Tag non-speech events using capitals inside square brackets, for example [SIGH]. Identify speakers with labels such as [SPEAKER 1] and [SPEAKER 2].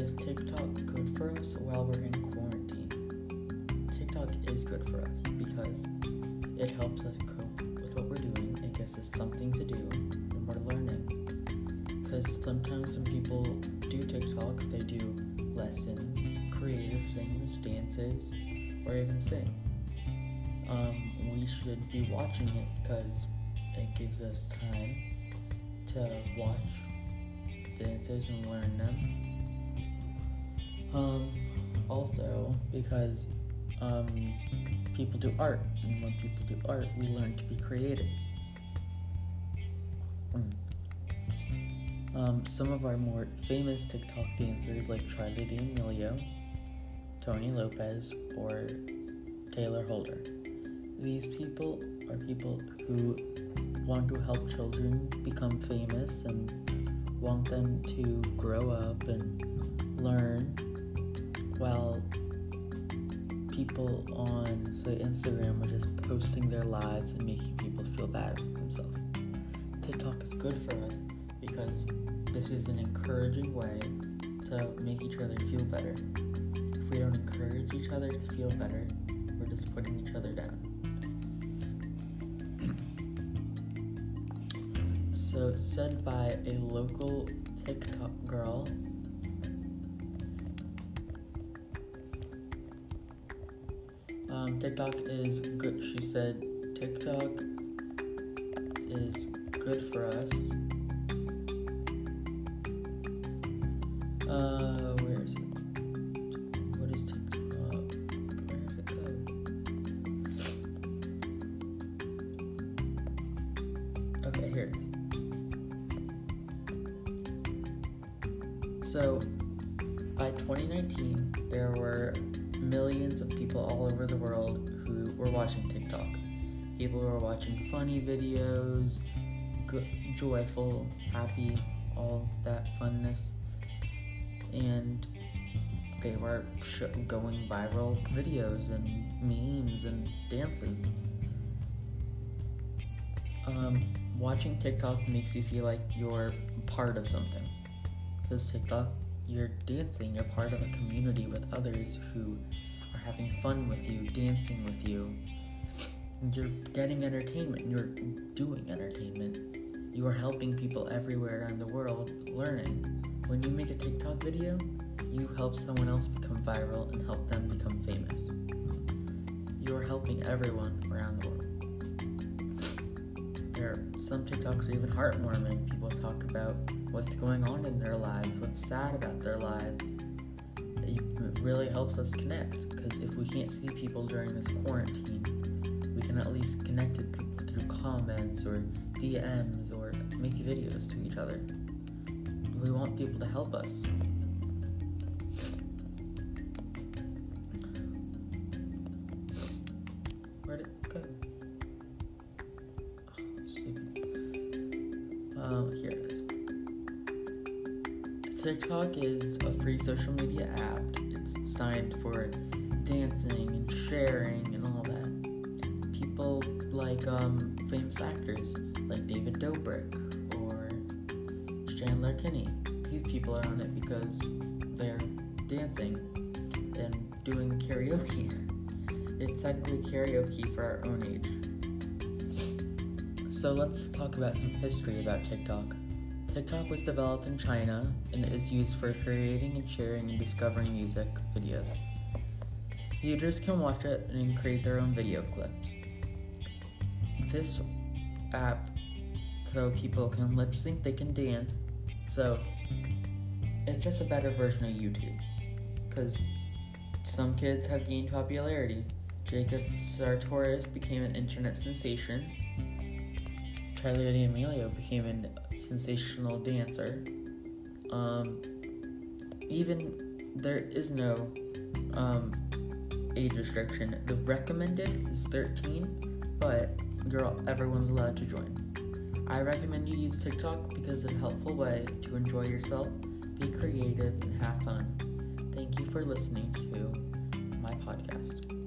[SPEAKER 1] Is TikTok good for us while we're in quarantine? TikTok is good for us because it helps us cope with what we're doing. It gives us something to do when we're learning. Because sometimes when people do TikTok, they do lessons, creative things, dances, or even sing. Um, we should be watching it because it gives us time to watch dances and learn them. Um, also, because um, people do art, and when people do art, we learn to be creative. Um, some of our more famous TikTok dancers, like Charli D'Amelio, Tony Lopez, or Taylor Holder. These people are people who want to help children become famous and want them to grow up and learn while people on say Instagram are just posting their lives and making people feel bad about themselves. TikTok is good for us because this is an encouraging way to make each other feel better. If we don't encourage each other to feel better, we're just putting each other down. So, said by a local TikTok girl TikTok is good. She said TikTok is good for us. Uh, where is it? What is TikTok? Where does it go? Okay, here it is. So, by 2019, there were millions of people all over the world who were watching TikTok. People were watching funny videos, joyful, happy, all that funness. And they were sh- going viral videos and memes and dances. Um, watching TikTok makes you feel like you're part of something. Because TikTok you're dancing, you're part of a community with others who are having fun with you, dancing with you. You're getting entertainment, you're doing entertainment. You are helping people everywhere around the world learning. When you make a TikTok video, you help someone else become viral and help them become famous. You are helping everyone around the world. There are some TikToks are even heartwarming. People talk about what's going on in their lives, sad about their lives. It really helps us connect because if we can't see people during this quarantine, we can at least connect with people through comments or DMs or make videos to each other. We want people to help us. Where'd it go? Oh, um, here. TikTok is a free social media app. It's designed for dancing and sharing and all that. People like um, famous actors like David Dobrik or Chandler Kinney. These people are on it because they're dancing and doing karaoke. [LAUGHS] It's technically karaoke for our own age. So let's talk about some history about TikTok. TikTok was developed in China and is used for creating and sharing and discovering music videos. Users can watch it and create their own video clips. This app, so people can lip sync, they can dance. So it's just a better version of YouTube. Because some kids have gained popularity. Jacob Sartorius became an internet sensation. Charli D'Amelio became a sensational dancer. Um, even there is no um, age restriction. The recommended is 13, but girl, everyone's allowed to join. I recommend you use TikTok because it's a helpful way to enjoy yourself, be creative, and have fun. Thank you for listening to my podcast.